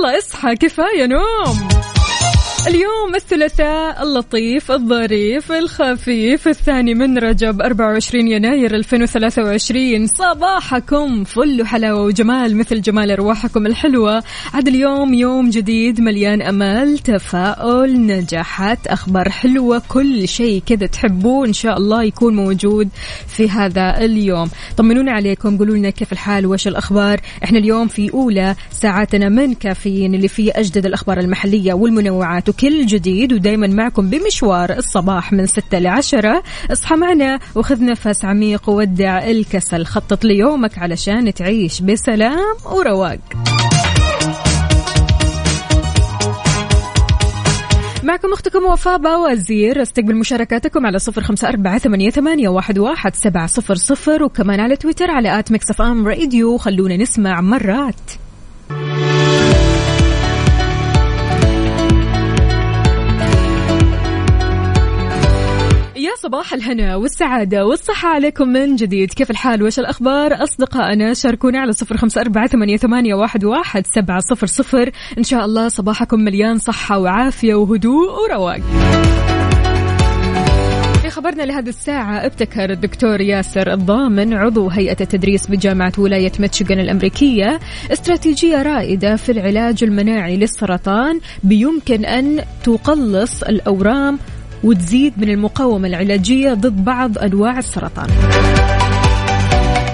يلا اصحى كفاية نوم. اليوم الثلاثاء اللطيف الظريف الخفيف الثاني من رجب 24 يناير 2023 صباحكم فل حلاوة وجمال مثل جمال أرواحكم الحلوة. عاد اليوم يوم جديد مليان أمل تفاؤل نجاحات أخبار حلوة كل شيء كذا تحبوه إن شاء الله يكون موجود في هذا اليوم. طمنونا عليكم قولوا لنا كيف الحال وش الأخبار؟ إحنا اليوم في أولى ساعاتنا من كافيين اللي فيه أجدد الأخبار المحلية والمنوعات وكل جديد ودايما معكم بمشوار الصباح من 6 ل 10 اصحى معنا وخذ نفس عميق وودع الكسل. خطط ليومك علشان تعيش بسلام ورواق. معكم أختكم وفاء باوزير. استقبل مشاركاتكم على صفر خمسة أربعة ثمانية, ثمانية واحد, واحد سبعة صفر صفر وكمان على تويتر على آت ميكس أف أم راديو. خلونا نسمع مرات. صباح الهنا والسعادة والصحة عليكم من جديد. كيف الحال؟ وش الأخبار؟ أصدقائنا شاركونا على صفر خمسة أربعة ثمانية, واحد سبعة صفر صفر. إن شاء الله صباحكم مليان صحة وعافية وهدوء ورواق. في خبرنا لهذه الساعة ابتكر الدكتور ياسر الضامن عضو هيئة التدريس بجامعة ولاية ميتشيغان الأمريكية استراتيجية رائدة في العلاج المناعي للسرطان بيمكن أن تقلص الأورام وتزيد من المقاومة العلاجية ضد بعض أنواع السرطان.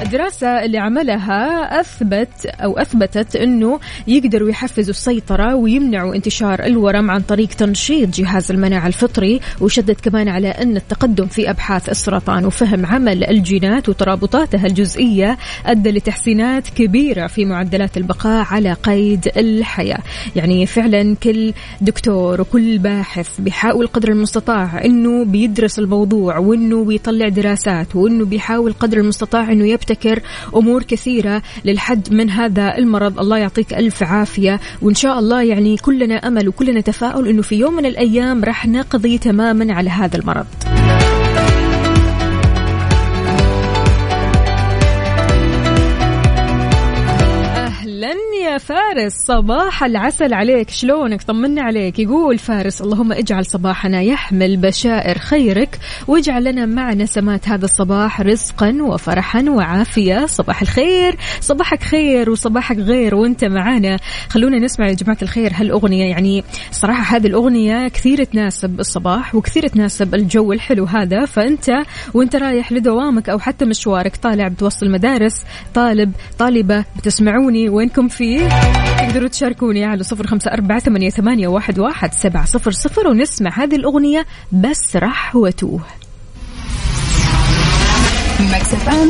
الدراسة اللي عملها أثبت أو أثبتت أنه يقدروا يحفزوا السيطرة ويمنعوا انتشار الورم عن طريق تنشيط جهاز المناعة الفطري وشدد كمان على أن التقدم في أبحاث السرطان وفهم عمل الجينات وترابطاتها الجزئية أدى لتحسينات كبيرة في معدلات البقاء على قيد الحياة. يعني فعلا كل دكتور وكل باحث بيحاول قدر المستطاع أنه بيدرس الموضوع وأنه بيطلع دراسات وأنه بيحاول قدر المستطاع أنه يبتكر أمور كثيرة للحد من هذا المرض. الله يعطيك ألف عافية. وإن شاء الله يعني كلنا أمل وكلنا تفاؤل إنه في يوم من الأيام راح نقضي تماما على هذا المرض. فارس صباح العسل عليك شلونك؟ طمنا عليك. يقول فارس اللهم اجعل صباحنا يحمل بشائر خيرك واجعل لنا مع نسمات هذا الصباح رزقا وفرحا وعافية. صباح الخير صباحك خير وصباحك غير وانت معانا خلونا نسمع يا جماعة الخير هالأغنية يعني صراحة هذه الأغنية كثير تناسب الصباح وكثير تناسب الجو الحلو هذا فأنت وانت رايح لدوامك أو حتى مشوارك طالع بتوصل مدارس طالب طالبة بتسمعوني وينكم فيه؟ تقدروا تشاركوني على صفر خمسة أربعة ثمانية, ثمانية واحد, واحد سبعة صفر صفر ونسمع هذه الأغنية بس رح وتوه Mix FM.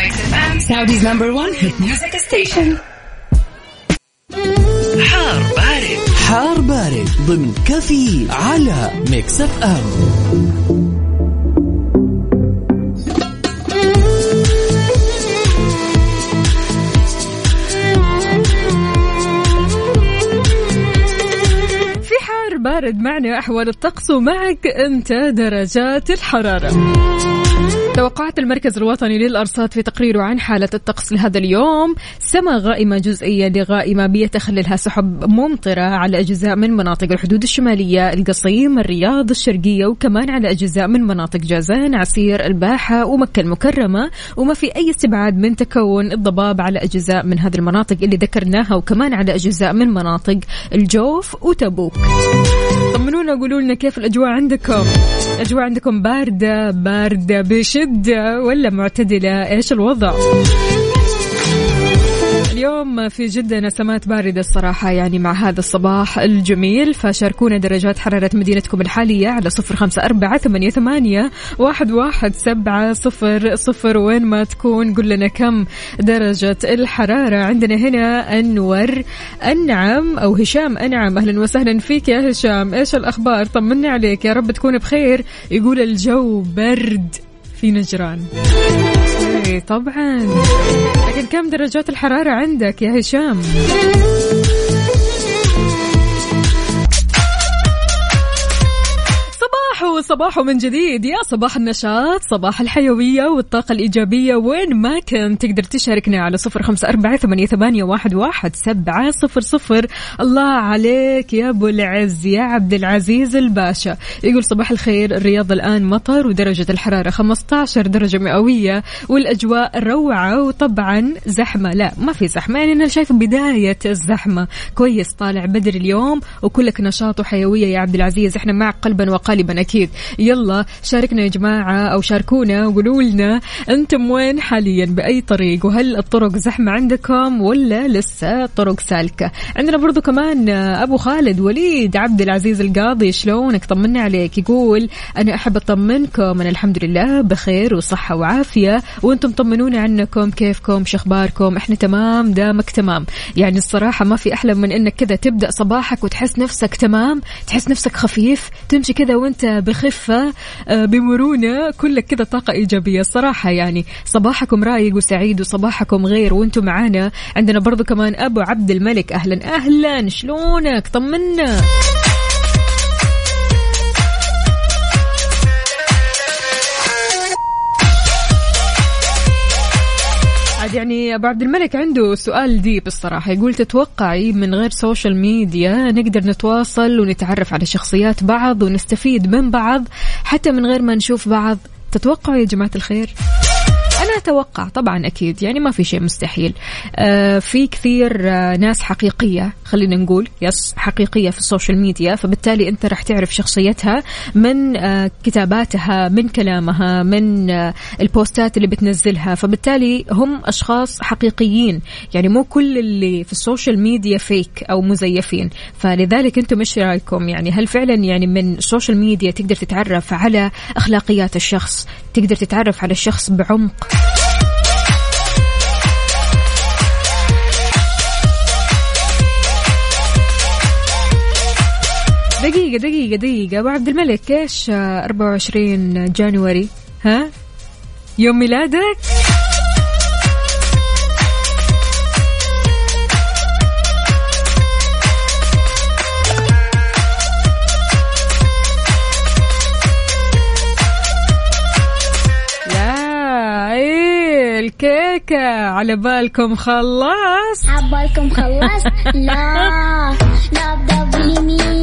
Mix FM. Saudi's number one hit music station. حار بارد حار بارد ضمن كافيين على ميكس اف ام بارد معنا أحوال الطقس ومعك أنت درجات الحرارة. توقعات المركز الوطني للأرصاد في تقريره عن حالة الطقس لهذا اليوم. سماء غائمة جزئية لغائمة بيتخللها سحب ممطرة على أجزاء من مناطق الحدود الشمالية القصيم الرياض الشرقية وكمان على أجزاء من مناطق جازان عسير الباحة ومكة المكرمة. وما في أي استبعاد من تكون الضباب على أجزاء من هذه المناطق اللي ذكرناها وكمان على أجزاء من مناطق الجوف وتبوك. طمنونا قولوا لنا كيف الأجواء عندكم. الأجواء عندكم باردة باردة بشدة ولا معتدلة؟ إيش الوضع؟ اليوم في جدة نسمات باردة الصراحة يعني مع هذا الصباح الجميل فشاركونا درجات حرارة مدينتكم الحالية على صفر خمسة أربعة ثمانية, ثمانية واحد, واحد سبعة صفر صفر وين ما تكون. قل لنا كم درجة الحرارة. عندنا هنا أنور أنعم أو هشام أنعم. أهلا وسهلا فيك يا هشام. إيش الأخبار؟ طمني عليك. يا رب تكون بخير. يقول الجو برد في نجران. طبعا. لكن كم درجات الحرارة عندك يا هشام؟ صباحو من جديد. يا صباح النشاط صباح الحيوية والطاقة الإيجابية. وين ما كنت تقدر تشاركنا على صفر خمسة أربعة ثمانية, واحد, واحد سبعة صفر صفر. الله عليك يا أبو العز يا عبد العزيز الباشا. يقول صباح الخير الرياض الآن مطر ودرجة الحرارة 15 درجة مئوية والأجواء روعة وطبعا زحمة. لا ما في زحمة. يعني أنا شايف بداية الزحمة. كويس طالع بدري اليوم وكلك نشاط وحيوية يا عبد العزيز. إحنا معك قلبا وقالبا أكيد. يلا شاركنا يا جماعة أو شاركونا وقولوا لنا أنتم وين حاليا بأي طريق؟ وهل الطرق زحمة عندكم ولا لسه طرق سالكة؟ عندنا برضو كمان أبو خالد وليد عبد العزيز القاضي شلونك؟ طمنا عليك. يقول أنا أحب أطمنكم. أنا الحمد لله بخير وصحة وعافية. وأنتم طمنونا عنكم. كيفكم؟ شخباركم إحنا تمام دامك تمام. يعني الصراحة ما في أحلى من إنك كذا تبدأ صباحك وتحس نفسك تمام تحس نفسك خفيف تمشي كذا وأنت بخفة آه، بمرونة كلك كذا طاقة إيجابية. الصراحة يعني صباحكم رايق وسعيد وصباحكم غير وأنتم معانا. عندنا برضو كمان أبو عبد الملك. أهلا أهلا. شلونك؟ طمنا. عاد يعني أبو عبد الملك عنده سؤال deep الصراحة. يقول تتوقعي من غير social media نقدر نتواصل ونتعرف على شخصيات بعض ونستفيد من بعض حتى من غير ما نشوف بعض؟ تتوقعوا يا جماعة الخير؟ أتوقع طبعا أكيد يعني ما في شيء مستحيل. آه في كثير آه ناس حقيقية خلينا نقول yes حقيقية في ال social media فبالتالي أنت راح تعرف شخصيتها من آه كتاباتها من كلامها من آه ال post ات اللي بتنزلها. فبالتالي هم أشخاص حقيقيين يعني مو كل اللي في ال social media fake أو مزيفين. فلذلك أنتم إيش رأيكم؟ يعني هل فعلا يعني من ال social media تقدر تتعرف على أخلاقيات الشخص تقدر تتعرف على الشخص بعمق؟ دقيقة دقيقة دقيقة أبو عبد الملك إيش 24 January ها يوم ميلادك لا إيه الكيكة على بالكم خلاص عبالكم خلص لا لا ابدا باليمين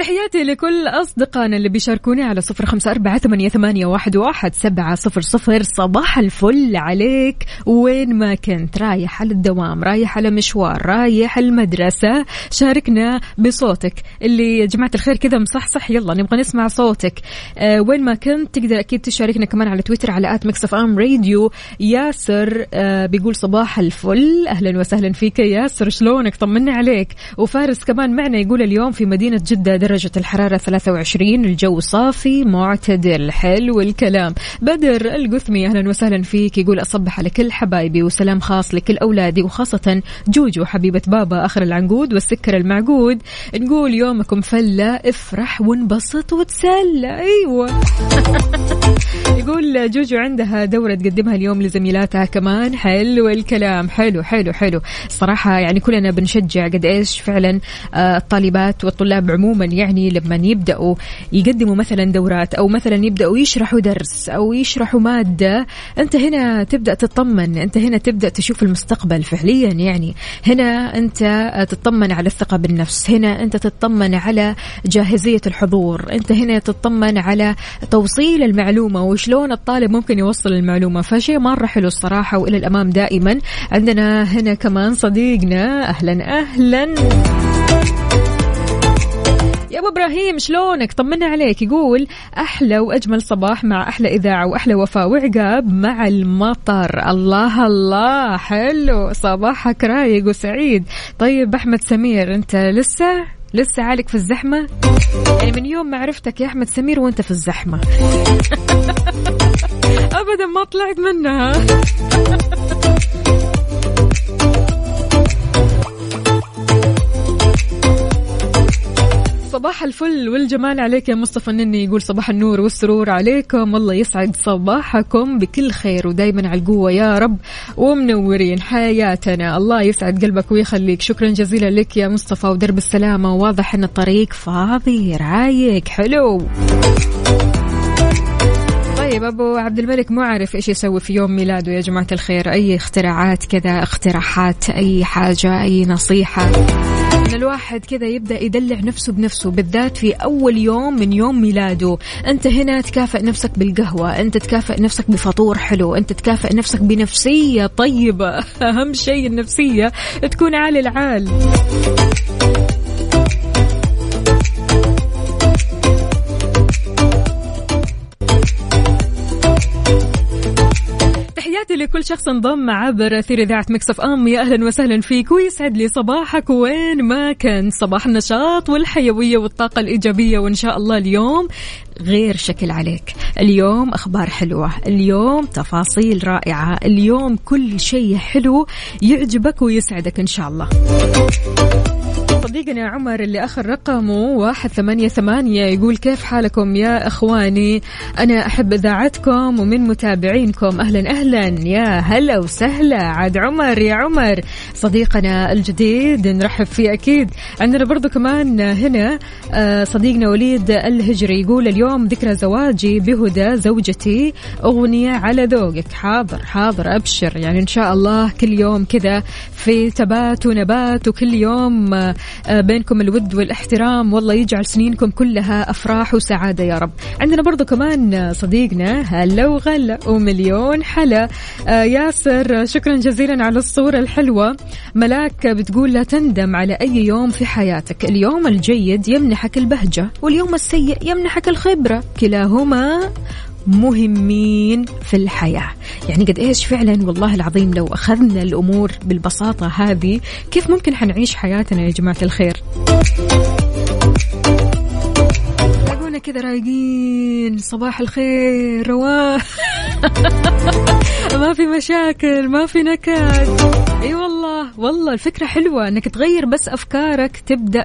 تحياتي لكل أصدقائنا اللي بيشاركوني على صفر خمسة أربعة ثمانية, ثمانية واحد, واحد سبعة صفر صفر. صباح الفل عليك. وين ما كنت رايح على الدوام رايح على مشوار رايح المدرسة. شاركنا بصوتك. اللي يا جماعة الخير كذا مصحصح يلا نبغى نسمع صوتك. آه وين ما كنت تقدر أكيد تشاركنا كمان على تويتر على at Mix FM Radio. ياسر آه بيقول صباح الفل. أهلا وسهلا فيك يا ياسر شلونك؟ طمنا عليك. وفارس كمان معنا يقول اليوم في مدينة جدة درجة الحرارة 23 الجو صافي معتدل حلو الكلام. بدر القثمي أهلا وسهلا فيك. يقول أصبح على كل حبايبي وسلام خاص لكل أولادي وخاصة جوجو حبيبة بابا آخر العنقود والسكر المعقود. نقول يومكم فلة افرح وانبسط وتسلى. أيوة. يقول جوجو عندها دورة تقدمها اليوم لزميلاتها كمان. حلو الكلام. حلو حلو حلو. صراحة يعني كلنا بنشجع قد إيش فعلا آه، الطالبات والطلاب عموما يعني لما يبدأوا يقدموا مثلا دورات أو مثلا يبدأوا يشرحوا درس أو يشرحوا مادة أنت هنا تبدأ تطمن أنت هنا تبدأ تشوف المستقبل فعليا يعني. هنا أنت تطمن على الثقة بالنفس هنا أنت تطمن على جاهزية الحضور أنت هنا تطمن على توصيل المعلومة وشلون الطالب ممكن يوصل المعلومة. فشيء مرة حلو الصراحة وإلى الأمام دائما. عندنا هنا كمان صديقنا أهلا أهلا. يا أبو إبراهيم شلونك؟ طمنا عليك. يقول أحلى وأجمل صباح مع أحلى إذاعة وأحلى وفاء وعقاب مع المطر. الله الله. حلو. صباحك رايق وسعيد. طيب أحمد سمير أنت لسه؟ لسه عالق في الزحمة؟ يعني من يوم ما عرفتك يا أحمد سمير وأنت في الزحمة. ابدا ما طلعت منها. صباح الفل والجمال عليك يا مصطفى النني. يقول صباح النور والسرور عليكم. الله يسعد صباحكم بكل خير ودايما على القوة يا رب ومنورين حياتنا. الله يسعد قلبك ويخليك. شكرا جزيلا لك يا مصطفى ودرب السلامة. واضح إن الطريق فاضي رايق حلو. طيب أبو عبد الملك مو عارف إيش يسوي في يوم ميلاده يا جماعة الخير. أي اختراعات كذا اقتراحات أي حاجة أي نصيحة. إن الواحد كذا يبدأ يدلع نفسه بنفسه بالذات في أول يوم من يوم ميلاده. أنت هنا تكافئ نفسك بالقهوة أنت تكافئ نفسك بفطور حلو أنت تكافئ نفسك بنفسية طيبة. أهم شيء النفسية تكون عالي العال. تحياتي لكل شخص انضم عبر أثير إذاعة مكسف ام يا أهلا وسهلا فيك. ويسعد لي صباحك وين ما كان. صباح النشاط والحيوية والطاقة الإيجابية. وإن شاء الله اليوم غير شكل عليك. اليوم أخبار حلوة. اليوم تفاصيل رائعة. اليوم كل شيء حلو يعجبك ويسعدك إن شاء الله. صديقنا عمر اللي آخر رقمه واحد ثمانية ثمانية يقول كيف حالكم يا إخواني؟ أنا أحب إذاعتكم ومن متابعينكم. أهلا أهلا. يا هلا وسهلا. عاد عمر يا عمر. صديقنا الجديد نرحب فيه أكيد. عندنا برضو كمان هنا آه، صديقنا وليد الهجري يقول اليوم ذكرى زواجي بهدى زوجتي. أغنية على ذوقك. حاضر حاضر أبشر. يعني إن شاء الله كل يوم كذا في تبات ونبات وكل يوم آه، بينكم الود والاحترام. والله يجعل سنينكم كلها أفراح وسعادة يا رب. عندنا برضو كمان آه، صديقنا هلا وغلا ومليون حلا. آه، ياسر شكرا جزيلا على الصورة الحلوة. ملاك بتقول لا تندم على أي يوم في حياتك. اليوم الجيد يمنحك البهجة واليوم السيء يمنحك الخبرة. كلاهما مهمين في الحياة. يعني قد إيش فعلا والله العظيم لو أخذنا الأمور بالبساطة هذه كيف ممكن حنعيش حياتنا يا جماعة الخير؟ تلاقونا كذا رايقين. صباح الخير رواح. ما في مشاكل ما في نكد. أي والله والله الفكرة حلوة إنك تغير بس أفكارك تبدأ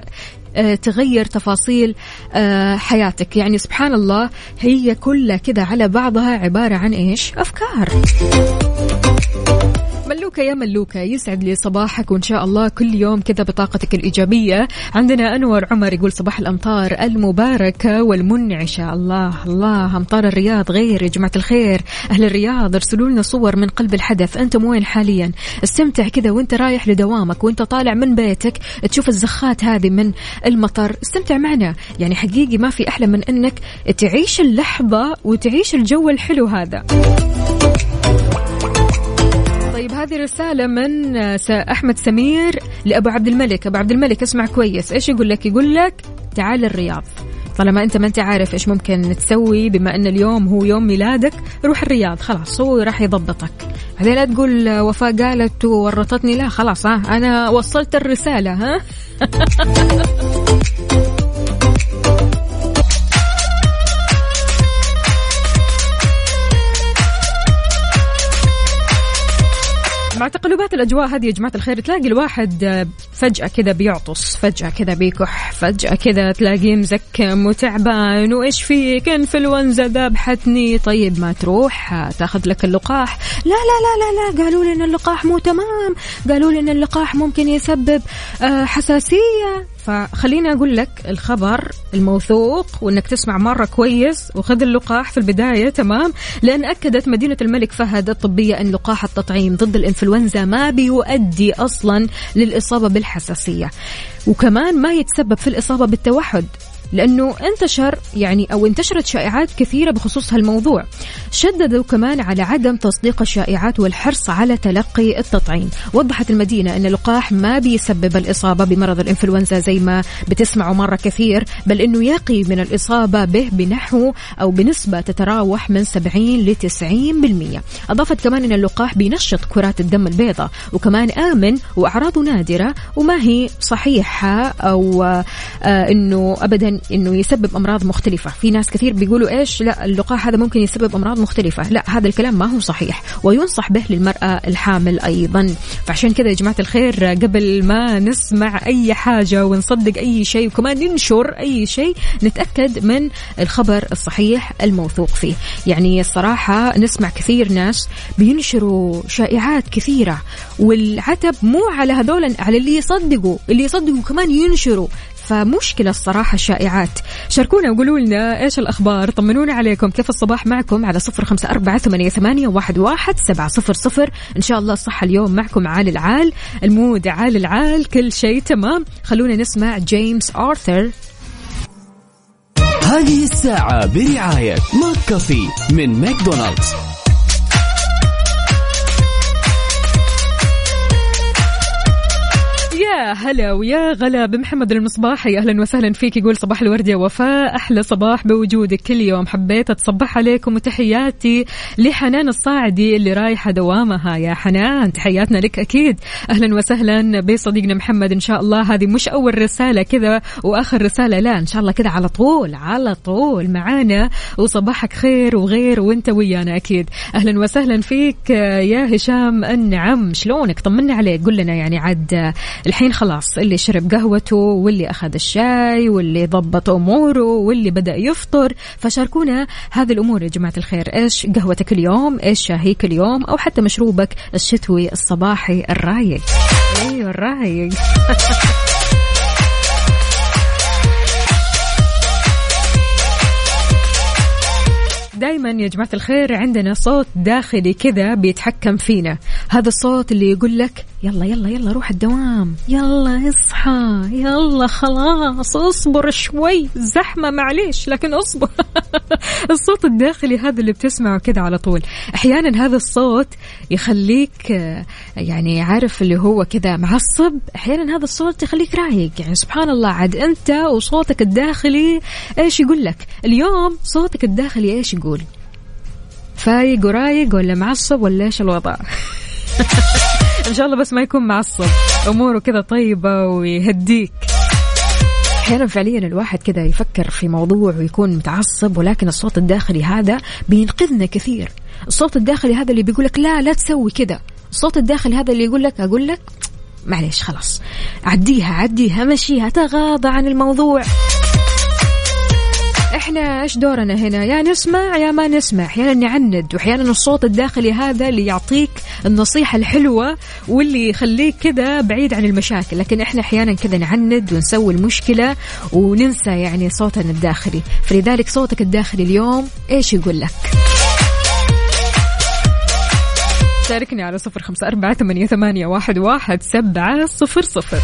تغير تفاصيل آه، حياتك. يعني سبحان الله هي كلها كذا على بعضها عبارة عن إيش؟ أفكار. ملوكة يا ملوكة يسعد لي صباحك وإن شاء الله كل يوم كذا بطاقتك الإيجابية. عندنا أنور عمر يقول صباح الأمطار المباركة والمنعشة الله. الله أمطار الرياض غير يا جماعة الخير. أهل الرياض ارسلوا لنا صور من قلب الحدث. أنتم وين حاليا؟ استمتع كذا وأنت رايح لدوامك وأنت طالع من بيتك تشوف الزخات هذه من المطر. استمتع معنا. يعني حقيقي ما في أحلى من أنك تعيش اللحظة وتعيش الجو الحلو هذا. هذه رسالة من س- أحمد سمير لأبو عبد الملك. أبو عبد الملك اسمع كويس. إيش يقول لك؟ يقول لك تعال الرياض. طالما أنت ما أنت عارف إيش ممكن تسوي بما أن اليوم هو يوم ميلادك روح الرياض. خلاص هو راح يضبطك. بعدين لا تقول وفاء قالت وورطتني. لا خلاص ها أنا وصلت الرسالة ها؟ مع تقلبات الأجواء هذه يا جماعة الخير تلاقي الواحد آه، فجأة كذا بيعطس فجأة كذا بيكح فجأة كذا تلاقيه مزكم وتعبان وإيش فيك؟ انفلونزا ذبحتني طيب ما تروح تاخذ لك اللقاح. لا لا لا لا لا قالوا لي ان اللقاح مو تمام قالوا لي ان اللقاح ممكن يسبب آه، حساسية. فخليني أقول لك الخبر الموثوق وإنك تسمع مرة كويس وخذ اللقاح في البداية تمام؟ لأن أكدت مدينة الملك فهد الطبية أن لقاح التطعيم ضد الإنفلونزا ما بيؤدي أصلا للإصابة بالحساسية. وكمان ما يتسبب في الإصابة بالتوحد. لأنه انتشر يعني أو انتشرت شائعات كثيرة بخصوص هالموضوع. شددوا كمان على عدم تصديق الشائعات والحرص على تلقي التطعيم. وضحت المدينة أن اللقاح ما بيسبب الإصابة بمرض الإنفلونزا زي ما بتسمعوا مرة كثير بل أنه يقي من الإصابة به بنحو أو بنسبة تتراوح من 70 ل 90% أضافت كمان أن اللقاح بينشط كرات الدم البيضاء وكمان آمن وأعراضه نادرة وما هي صحيحة أو آه أنه أبدا أنه يسبب أمراض مختلفة. في ناس كثير بيقولوا إيش؟ لا اللقاح هذا ممكن يسبب أمراض مختلفة. لا هذا الكلام ما هو صحيح وينصح به للمرأة الحامل أيضا. فعشان كذا يا جماعة الخير قبل ما نسمع أي حاجة ونصدق أي شيء وكمان ننشر أي شيء نتأكد من الخبر الصحيح الموثوق فيه. يعني الصراحة نسمع كثير ناس بينشروا شائعات كثيرة والعتب مو على هذول على اللي يصدقوا. اللي يصدقوا كمان ينشروا. فمشكلة الصراحة الشائعات شاركونا وقولوا لنا إيش الأخبار. طمنونا عليكم. كيف الصباح معكم على صفر خمسة أربعة ثمانية, واحد سبعة صفر صفر. إن شاء الله الصحة اليوم معكم عال العال. المود عال العال. كل شيء تمام. خلونا نسمع جيمس آرثر. هذه الساعة برعاية McCafé من ماكدونالدز. يا هلا ويا غلا بمحمد المصباحي. أهلا وسهلا فيك. يقول صباح الورد يا وفاء. أحلى صباح بوجودك. كل يوم حبيت أتصبح عليكم وتحياتي لحنان الصاعدي اللي رايحه دوامها. يا حنان تحياتنا لك أكيد. أهلا وسهلا بصديقنا محمد. إن شاء الله هذه مش أول رسالة كذا وآخر رسالة. لا إن شاء الله كذا على طول على طول معانا. وصباحك خير وغير وأنت ويانا أكيد. أهلا وسهلا فيك. يا هشام النعم. شلونك؟ طمنا عليك. قل لنا يعني عاد الحين خلاص اللي شرب قهوته واللي أخذ الشاي واللي ضبط أموره واللي بدأ يفطر. فشاركونا هذه الأمور يا جماعة الخير. إيش قهوتك اليوم؟ إيش شاهيك اليوم؟ أو حتى مشروبك الشتوي الصباحي الرايق. أيوة الرايق. دائما يا جماعة الخير عندنا صوت داخلي كذا بيتحكم فينا. هذا الصوت اللي يقول لك يلا يلا يلا روح الدوام. يلا اصحى. يلا خلاص اصبر شوي. زحمة معليش لكن اصبر. الصوت الداخلي هذا اللي بتسمعه كذا على طول. أحيانا هذا الصوت يخليك يعني عارف اللي هو كذا معصب. أحيانا هذا الصوت يخليك رايق. يعني سبحان الله عاد أنت وصوتك الداخلي إيش يقول لك؟ اليوم صوتك الداخلي إيش يقول؟ فايق ورايق ولا معصب ولا إيش الوضع؟ إن شاء الله بس ما يكون معصب. أموره كذا طيبة ويهديك. أحيانا فعليا الواحد كذا يفكر في موضوع ويكون متعصب ولكن الصوت الداخلي هذا بينقذنا كثير. الصوت الداخلي هذا اللي بيقول لك لا لا تسوي كذا. الصوت الداخلي هذا اللي يقول لك أقول لك معليش خلاص. عديها عديها مشيها تغاضى عن الموضوع. إحنا إيش دورنا هنا؟ يا نسمع يا ما نسمع. أحيانا نعند وأحيانا الصوت الداخلي هذا اللي يعطيك النصيحة الحلوة واللي يخليك كذا بعيد عن المشاكل. لكن إحنا أحيانا كذا نعند ونسوي المشكلة وننسى يعني صوتنا الداخلي. فلذلك صوتك الداخلي اليوم إيش يقول لك؟ شاركني على صفر خمسة أربعة ثمانية, ثمانية واحد, واحد سبعة صفر صفر.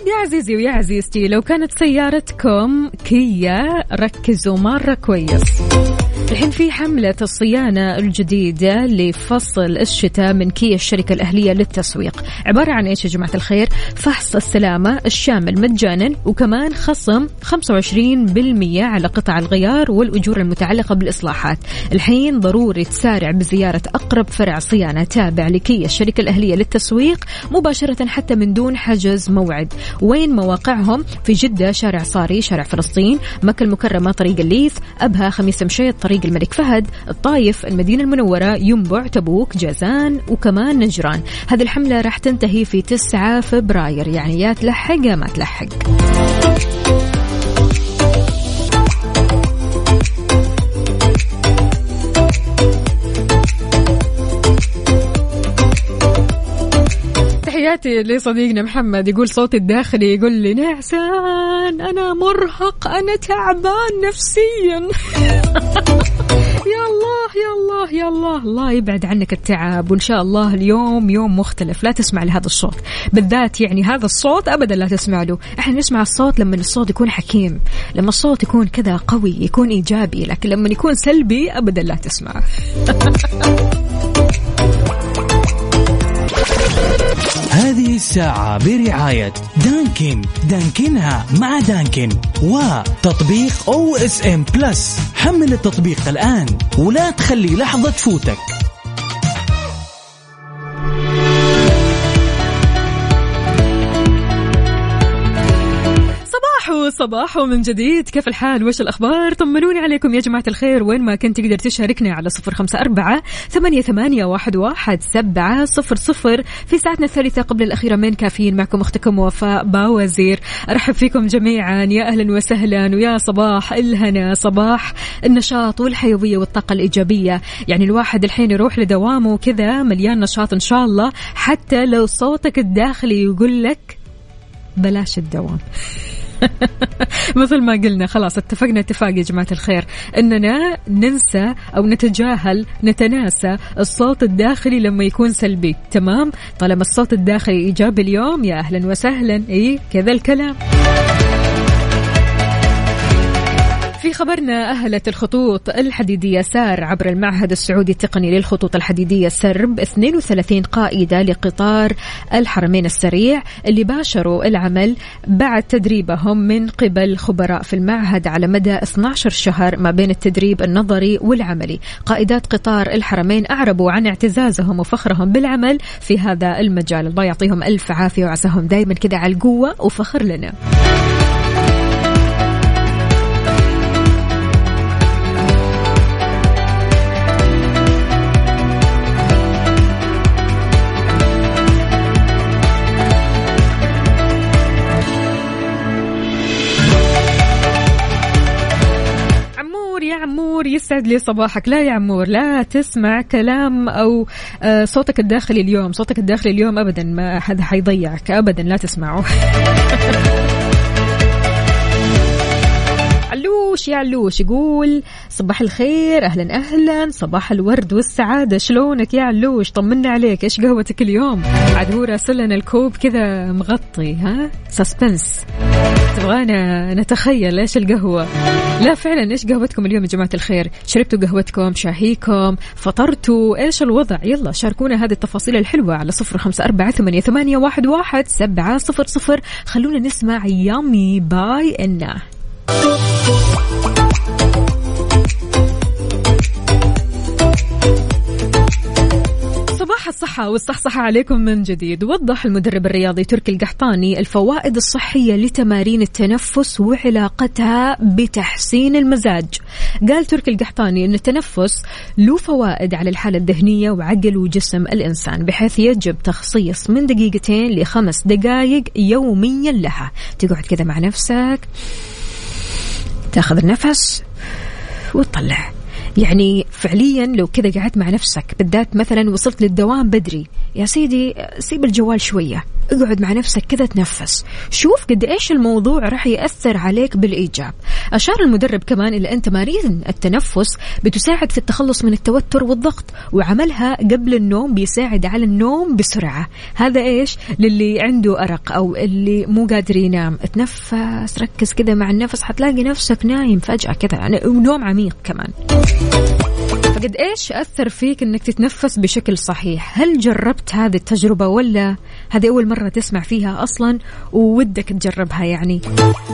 طيب يا عزيزي ويا عزيزتي لو كانت سيارتكم كيا ركزوا مرة كويس. الحين في حملة الصيانة الجديدة لفصل الشتاء من كيا الشركة الأهلية للتسويق. عبارة عن إيش يا جماعة الخير؟ فحص السلامة الشامل مجانا وكمان خصم 25% على قطع الغيار والأجور المتعلقة بالإصلاحات. الحين ضروري تسارع بزيارة أقرب فرع صيانة تابع لكيا الشركة الأهلية للتسويق مباشرة حتى من دون حجز موعد. وين مواقعهم؟ في جدة شارع صاري شارع فلسطين مكة المكرمة طريق الليث أبها خميس مشيط طريق الملك فهد الطايف المدينة المنورة ينبع تبوك جازان وكمان نجران. هذه الحملة راح تنتهي في 9 فبراير يعني يا تلحق يا ما تلحق. تحياتي لصديقنا محمد يقول صوتي الداخلي يقول لي نعسان أنا مرهق أنا تعبان نفسيا. يا الله يا الله يا الله. الله يبعد عنك التعب وإن شاء الله اليوم يوم مختلف. لا تسمع لهذا الصوت. بالذات يعني هذا الصوت ابدا لا تسمع له. إحنا نسمع الصوت لما الصوت يكون حكيم لما الصوت يكون كذا قوي يكون إيجابي لكن لما يكون سلبي ابدا لا تسمعه هذه الساعة برعاية دانكن. دانكنها مع دانكن وتطبيق OSN Plus حمل التطبيق الآن ولا تخلي لحظة تفوتك. صباحو صباحو من جديد. كيف الحال؟ وش الأخبار؟ طمنوني عليكم يا جماعة الخير. وين ما كنت تقدر تشاركنا على صفر خمسة أربعة ثمانية, ثمانية واحد, واحد سبعة صفر صفر. في ساعتنا الثالثة قبل الأخيرة من كافيين معكم أختكم وفاء باوزير. أرحب فيكم جميعا. يا أهلا وسهلا. ويا صباح الهنا. صباح النشاط والحيوية والطاقة الإيجابية. يعني الواحد الحين يروح لدوامه كذا مليان نشاط إن شاء الله. حتى لو صوتك الداخلي يقول لك بلاش الدوام. مثل ما قلنا خلاص اتفقنا اتفاق يا جماعة الخير. إننا ننسى أو نتجاهل نتناسى الصوت الداخلي لما يكون سلبي. تمام؟ طالما الصوت الداخلي إيجابي اليوم يا أهلا وسهلا. اي كذا الكلام. في خبرنا أهلت الخطوط الحديدية سار عبر المعهد السعودي التقني للخطوط الحديدية سرب 32 قائدة لقطار الحرمين السريع اللي باشروا العمل بعد تدريبهم من قبل خبراء في المعهد على مدى 12 شهر ما بين التدريب النظري والعملي. قائدات قطار الحرمين أعربوا عن اعتزازهم وفخرهم بالعمل في هذا المجال. الله يعطيهم ألف عافية وعساهم دايما كذا على القوة وفخر لنا. عمور يسعد لي صباحك. لا يا عمور لا تسمع كلام أو آه، صوتك الداخلي اليوم. صوتك الداخلي اليوم ابدا ما حدا حيضيعك. ابدا لا تسمعه. علوش يا علوش يقول صباح الخير أهلا أهلا. صباح الورد والسعادة. شلونك يا علوش؟ طمنا عليك. إيش قهوتك اليوم؟ عاد هو راسل لنا الكوب كذا مغطي ها؟ سسبنس تبغانا نتخيل إيش القهوة. لا فعلا إيش قهوتكم اليوم يا جماعة الخير؟ شربتوا قهوتكم؟ شاهيكم؟ فطرتوا؟ إيش الوضع؟ يلا شاركونا هذه التفاصيل الحلوة على صفر خمسة أربعة ثمانية, ثمانية واحد, واحد سبعة صفر صفر. خلونا نسمع يامي باي إنه. صباح الصحة والصحصحة عليكم من جديد. وضح المدرب الرياضي تركي القحطاني الفوائد الصحية لتمارين التنفس وعلاقتها بتحسين المزاج. قال تركي القحطاني أن التنفس له فوائد على الحالة الذهنية وعقل وجسم الإنسان بحيث يجب تخصيص من دقيقتين لخمس دقائق يوميا لها. تقعد كذا مع نفسك تاخذ النفس وتطلع. يعني فعليا لو كذا قعدت مع نفسك بالذات مثلا وصلت للدوام بدري. يا سيدي سيب الجوال شوية. اقعد مع نفسك كذا تنفس. شوف قد إيش الموضوع راح يأثر عليك بالإيجاب. أشار المدرب كمان إلى أن تمارين التنفس بتساعد في التخلص من التوتر والضغط وعملها قبل النوم بيساعد على النوم بسرعة. هذا إيش؟ للي عنده أرق أو اللي مو قادر ينام تنفس ركز كذا مع النفس حتلاقي نفسك نايم فجأة كذا. يعني ونوم عميق كمان. فقد إيش أثر فيك إنك تتنفس بشكل صحيح؟ هل جربت هذه التجربة ولا هذه أول مرة تسمع فيها أصلا وودك تجربها يعني.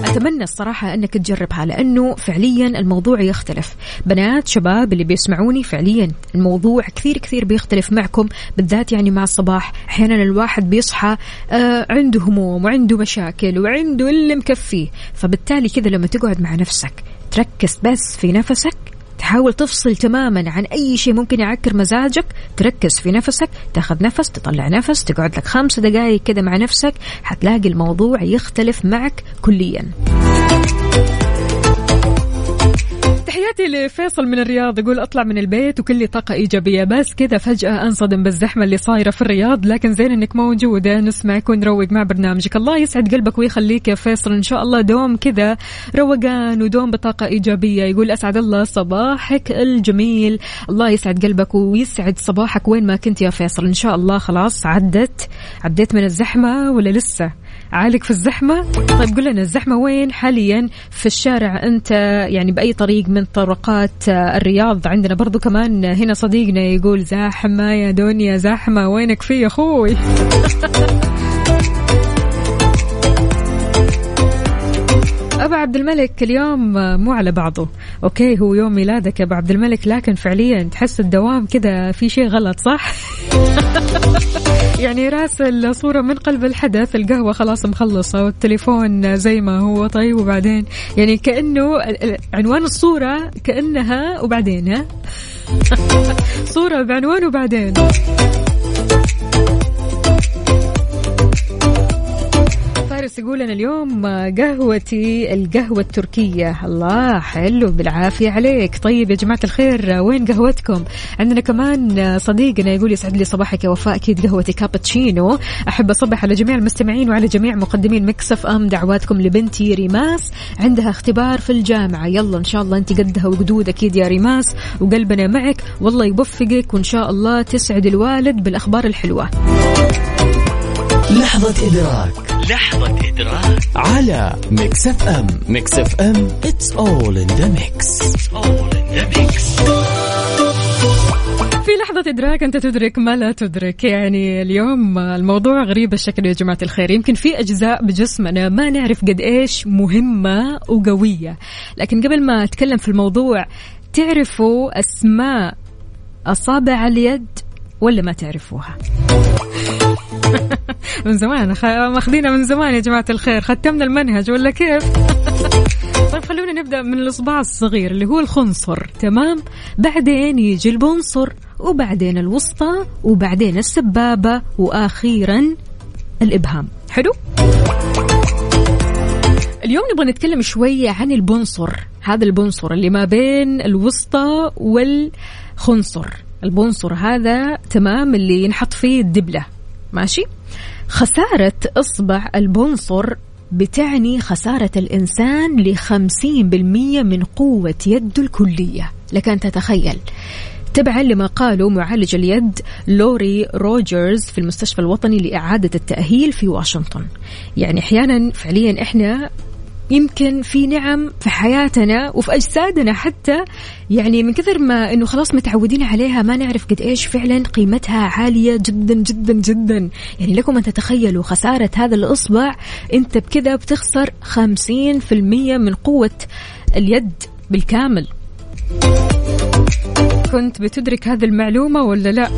أتمنى الصراحة أنك تجربها لأنه فعليا الموضوع يختلف. بنات شباب اللي بيسمعوني فعليا الموضوع كثير كثير بيختلف معكم بالذات يعني مع الصباح. أحيانا الواحد بيصحى آه عنده هموم وعنده مشاكل وعنده اللي مكفيه. فبالتالي كذا لما تقعد مع نفسك تركز بس في نفسك تحاول تفصل تماما عن أي شيء ممكن يعكر مزاجك. تركز في نفسك تاخذ نفس تطلع نفس تقعد لك خمس دقائق كذا مع نفسك. حتلاقي الموضوع يختلف معك كليا. تحياتي لفيصل من الرياض يقول اطلع من البيت وكلي طاقة إيجابية. بس كذا فجأة أنصدم بالزحمة اللي صايرة في الرياض. لكن زين إنك موجوده نسمعك ونروق مع برنامجك. الله يسعد قلبك ويخليك يا فيصل. إن شاء الله دوم كذا روقان ودوم بطاقة إيجابية. يقول أسعد الله صباحك الجميل. الله يسعد قلبك ويسعد صباحك وين ما كنت يا فيصل. إن شاء الله خلاص عدت عديت من الزحمة ولا لسه؟ عالق في الزحمة؟ طيب قل لنا الزحمة وين حاليا في الشارع؟ أنت يعني بأي طريق من طرقات الرياض؟ عندنا برضو كمان هنا صديقنا يقول زاحمة يا دنيا زاحمة. وينك في يا أخوي؟ أبا عبد الملك اليوم مو على بعضه. أوكي هو يوم ميلادك يا أبا عبد الملك لكن فعليا تحس الدوام كذا في شيء غلط صح؟ يعني راسل صورة من قلب الحدث القهوة خلاص مخلصة والتليفون زي ما هو. طيب وبعدين؟ يعني كأنه عنوان الصورة كأنها وبعدين ها؟ صورة بعنوان وبعدين. فارس يقول أنا اليوم قهوتي القهوة التركية. الله حلو بالعافية عليك. طيب يا جماعة الخير وين قهوتكم؟ عندنا كمان صديقنا يقول يسعد لي صباحك يا وفاء أكيد قهوتي كابتشينو. أحب أصبح على جميع المستمعين وعلى جميع مقدمين Mix FM دعواتكم لبنتي ريماس. عندها اختبار في الجامعة. يلا إن شاء الله أنت قدها وقدود أكيد يا ريماس وقلبنا معك. والله يوفقك وإن شاء الله تسعد الوالد بالأخبار الحلوة. لحظة إدراك. لحظة إدراك. على Mix FM Mix FM it's all in the mix. It's all in the mix. في لحظة إدراك أنت تدرك ما لا تدرك. يعني اليوم الموضوع غريب الشكل يا جماعة الخير. يمكن في أجزاء بجسمنا ما نعرف قد إيش مهمة وقوية. لكن قبل ما أتكلم في الموضوع تعرفوا أسماء أصابع اليد ولا ما تعرفوها؟ من زمان خ... ماخذينها من زمان يا جماعة الخير. ختمنا المنهج ولا كيف؟ طيب خلونا نبدأ من الإصبع الصغير اللي هو الخنصر. تمام؟ بعدين يجي البنصر وبعدين الوسطى وبعدين السبابة وأخيرا الإبهام. حلو؟ اليوم نبغى نتكلم شوية عن البنصر. هذا البنصر اللي ما بين الوسطى والخنصر. البنصر هذا تمام اللي ينحط فيه الدبلة. ماشي؟ خسارة إصبع البنصر بتعني خسارة الإنسان لخمسين بالمية من قوة يده الكلية. لك أن تتخيل. تبعا لما قاله معالج اليد لوري روجرز في المستشفى الوطني لإعادة التأهيل في واشنطن. يعني أحيانا فعليا إحنا يمكن في نعم في حياتنا وفي أجسادنا حتى يعني من كثر ما أنه خلاص متعودين عليها ما نعرف قد إيش فعلا قيمتها عالية جدا جدا جدا. يعني لكم أن تتخيلوا خسارة هذا الإصبع أنت بكذا بتخسر خمسين في المية من قوة اليد بالكامل. كنت بتدرك هذه المعلومة ولا لا؟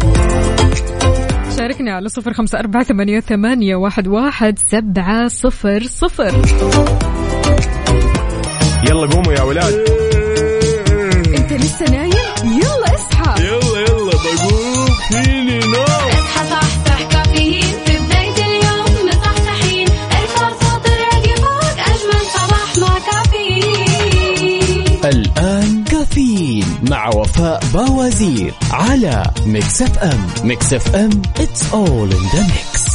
شاركنا على صفر خمسة أربعة ثمانية, ثمانية واحد, واحد سبعة صفر صفر. يلا قوموا يا ولاد. أنت لسه نايم؟ يلا اصحى. يلا يلا بقوم. فيني نوم. اصحى صحصح كافيين. في بداية اليوم مصحصحين الفرصة تراقي فوق أجمل صباح مع كافيين. الآن كافيين مع وفاء باوزير على Mix FM Mix FM it's all in the mix.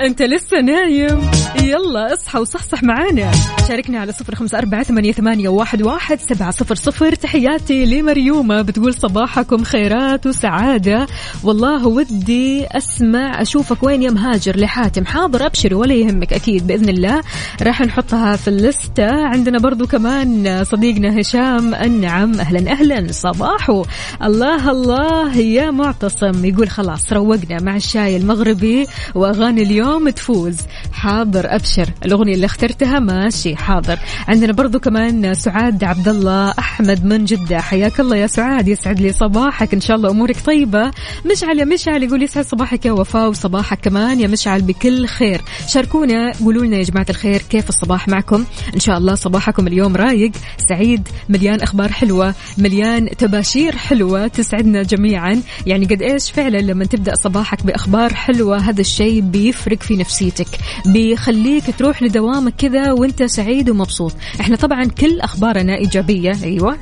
أنت لسه نايم؟ يلا اصحى وصحصح معانا. شاركنا على صفر خمسة أربعة ثمانية, ثمانية واحد, واحد سبعة صفر صفر. تحياتي لمريومة بتقول صباحكم خيرات وسعادة. والله ودي أسمع أشوفك وين يا مهاجر؟ لحاتم حاضر أبشر ولا يهمك أكيد بإذن الله. راح نحطها في اللستة. عندنا برضو كمان صديقنا هشام النعم. أهلا أهلا صباحو. الله الله يا معتصم. يقول خلاص روقنا مع الشاي المغربي وأغاني اليوم تفوز. حاضر. أبشر. الأغنية اللي اخترتها ماشي حاضر. عندنا برضو كمان سعاد عبد الله أحمد من جدة. حياك الله يا سعاد يسعد لي صباحك. إن شاء الله أمورك طيبة. مشعل يا مشعل يقول يسعد صباحك يا وفاء وصباحك كمان يا مشعل بكل خير. شاركونا قولوا لنا يا جماعة الخير كيف الصباح معكم؟ إن شاء الله صباحكم اليوم رايق سعيد مليان أخبار حلوة مليان تباشير حلوة تسعدنا جميعا. يعني قد إيش فعلا لما تبدأ صباحك بأخبار حلوة هذا الشيء بيفرق في نفسيتك بيخلي تخليك تروح لدوامك كذا وانت سعيد ومبسوط. إحنا طبعا كل أخبارنا إيجابية. أيوه.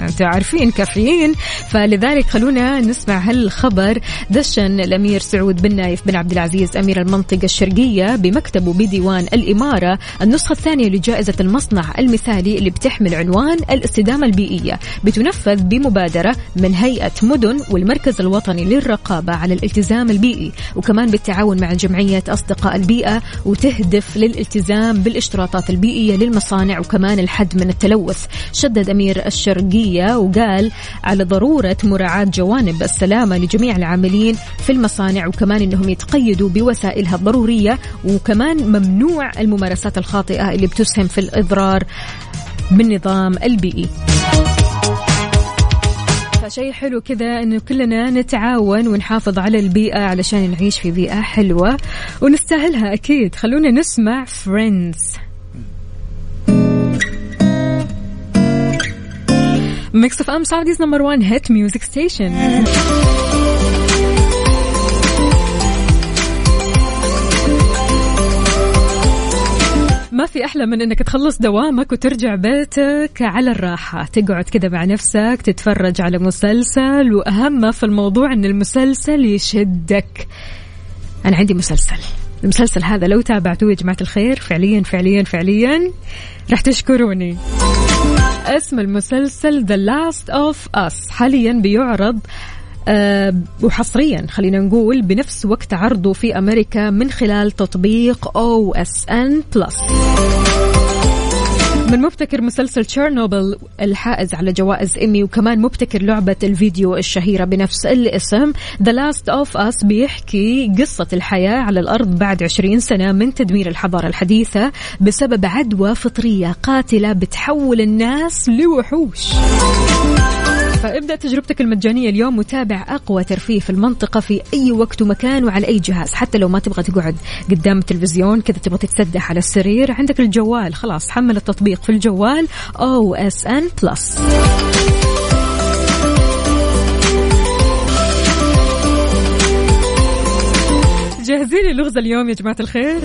أنتوا عارفين كافيين. فلذلك خلونا نسمع هالخبر. دشن الأمير سعود بن نايف بن عبد العزيز أمير المنطقة الشرقية بمكتبه بديوان الإمارة. النسخة الثانية لجائزة المصنع المثالي اللي بتحمل عنوان الاستدامة البيئية. بتنفذ بمبادرة من هيئة مدن والمركز الوطني للرقابة على الالتزام البيئي. وكمان بالتعاون مع جمعية أصدقاء البيئة وتهدف للالتزام بالاشتراطات البيئية للمصانع وكمان الحد من التلوث. شدد أمير الشرقية وقال على ضرورة مراعاة جوانب السلامة لجميع العاملين في المصانع وكمان إنهم يتقيدوا بوسائلها الضرورية وكمان ممنوع الممارسات الخاطئة اللي بتسهم في الإضرار بالنظام البيئي. فشيء حلو كذا إنه كلنا نتعاون ونحافظ على البيئة علشان نعيش في بيئة حلوة ونستاهلها أكيد. خلونا نسمع فريندز Mix FM Saudi's number 1 hit music station ما في أحلى من أنك تخلص دوامك وترجع بيتك على الراحة. تقعد كذا مع نفسك تتفرج على مسلسل وأهم ما في الموضوع أن المسلسل يشدك. أنا عندي مسلسل. المسلسل هذا لو تابعتوه يا جماعة الخير فعليا فعليا فعليا راح تشكروني. اسم المسلسل The Last of Us. حاليا بيعرض وحصريا خلينا نقول بنفس وقت عرضه في أمريكا من خلال تطبيق OSN Plus من مبتكر مسلسل تشيرنوبل الحائز على جوائز إيمي وكمان مبتكر لعبة الفيديو الشهيرة بنفس الاسم The Last of Us بيحكي قصة الحياة على الأرض بعد 20 سنة من تدمير الحضارة الحديثة بسبب عدوى فطرية قاتلة بتحول الناس لوحوش. فابدأ تجربتك المجانية اليوم وتابع أقوى ترفيه في المنطقة في أي وقت ومكان وعلى أي جهاز حتى لو ما تبغى تقعد قدام التلفزيون كذا تبغى تتسدح على السرير عندك الجوال خلاص حمل التطبيق في الجوال OSN Plus جاهزين للغز اليوم يا جماعة الخير؟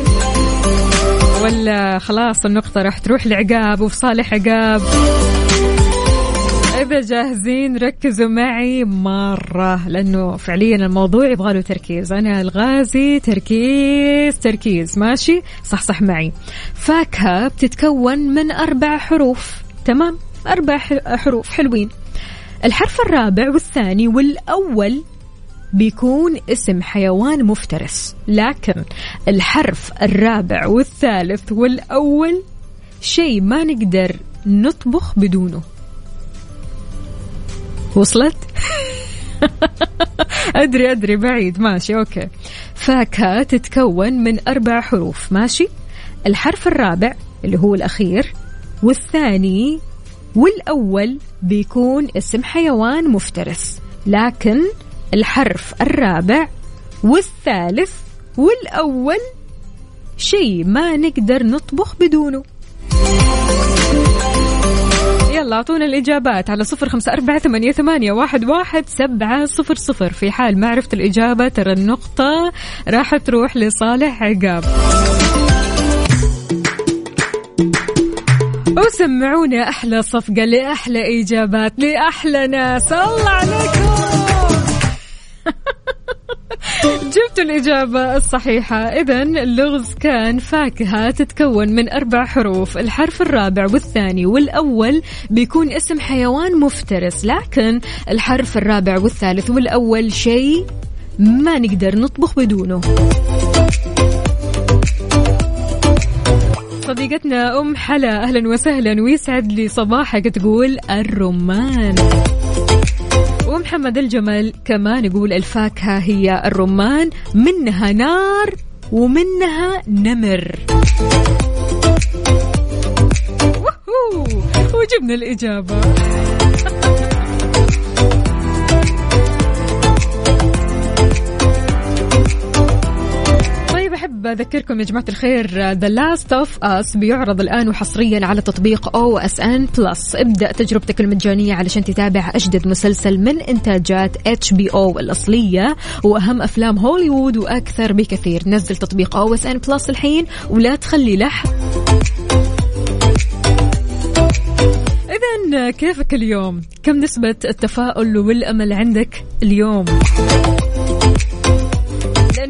ولا خلاص النقطة راح تروح لعقاب وفي صالح عقاب. إذا جاهزين ركزوا معي مرة لأنه فعليا الموضوع يبغى له تركيز. أنا الغازي تركيز تركيز. ماشي؟ صح صح معي. فاكهة بتتكون من أربع حروف. تمام؟ أربع حروف حلوين. الحرف الرابع والثاني والأول بيكون اسم حيوان مفترس. لكن الحرف الرابع والثالث والأول شيء ما نقدر نطبخ بدونه. وصلت؟ أدري أدري بعيد ماشي أوكي. فاكهة تتكون من أربع حروف ماشي؟ الحرف الرابع اللي هو الأخير والثاني والأول بيكون اسم حيوان مفترس لكن الحرف الرابع والثالث والأول شيء ما نقدر نطبخ بدونه. يلا أعطونا الإجابات على صفر خمسة أربعة ثمانية, ثمانية واحد, واحد سبعة صفر صفر. في حال ما عرفت الإجابة ترى النقطة راح تروح لصالح عقاب. وسمعونا أحلى صفقة لأحلى إجابات لأحلى ناس. الله عليكم! جبتوا الإجابة الصحيحة. إذا اللغز كان فاكهة تتكون من أربع حروف الحرف الرابع والثاني والأول بيكون اسم حيوان مفترس لكن الحرف الرابع والثالث والأول شيء ما نقدر نطبخ بدونه. صديقتنا أم حلا أهلا وسهلا ويسعد لي صباحك تقول الرمان. ومحمد الجمل كمان يقول الفاكهة هي الرمان منها نار ومنها نمر. وجبنا الإجابة. أحب أذكركم يا جماعة الخير The Last of Us بيعرض الآن وحصريا على تطبيق OSN Plus ابدأ تجربتك المجانية علشان تتابع أجدد مسلسل من إنتاجات HBO الأصلية وأهم أفلام هوليوود وأكثر بكثير نزل تطبيق OSN Plus الحين ولا تخلي لحظة إذا كيفك اليوم؟ كم نسبة التفاؤل والأمل عندك اليوم؟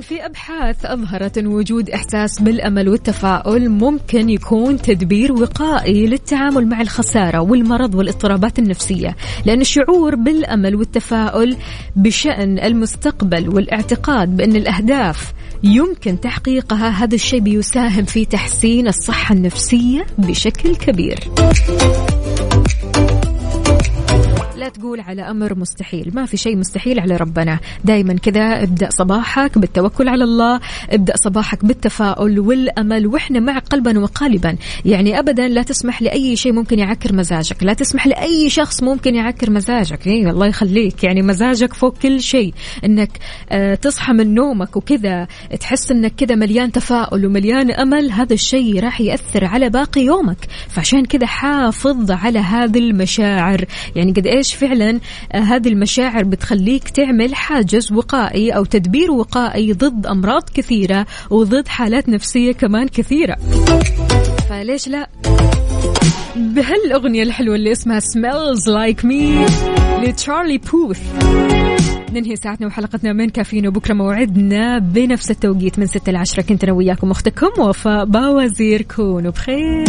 في أبحاث أظهرت أن وجود إحساس بالأمل والتفاؤل ممكن يكون تدبير وقائي للتعامل مع الخسارة والمرض والاضطرابات النفسية لأن الشعور بالأمل والتفاؤل بشأن المستقبل والاعتقاد بأن الأهداف يمكن تحقيقها هذا الشيء بيساهم في تحسين الصحة النفسية بشكل كبير. لا تقول على أمر مستحيل. ما في شيء مستحيل على ربنا. دايما كذا ابدأ صباحك بالتوكل على الله ابدأ صباحك بالتفاؤل والأمل وإحنا مع قلبا وقالبا. يعني أبدا لا تسمح لأي شيء ممكن يعكر مزاجك. لا تسمح لأي شخص ممكن يعكر مزاجك. إيه الله يخليك. يعني مزاجك فوق كل شيء. إنك آه تصحى من نومك وكذا تحس إنك كذا مليان تفاؤل ومليان أمل. هذا الشيء راح يأثر على باقي يومك. فعشان كذا حافظ على هذه المشاعر. يعني قد إيش فعلا آه هذه المشاعر بتخليك تعمل حاجز وقائي أو تدبير وقائي ضد أمراض كثيرة وضد حالات نفسية كمان كثيرة. فليش لا؟ بهالأغنية الحلوة اللي اسمها Smells Like Me لتشارلي بوث. ننهي ساعتنا وحلقتنا من كافيين وبكرة موعدنا بنفس التوقيت من 6 ل 10 كنت أنا وياكم أختكم وفاء باوزير. كونوا بخير.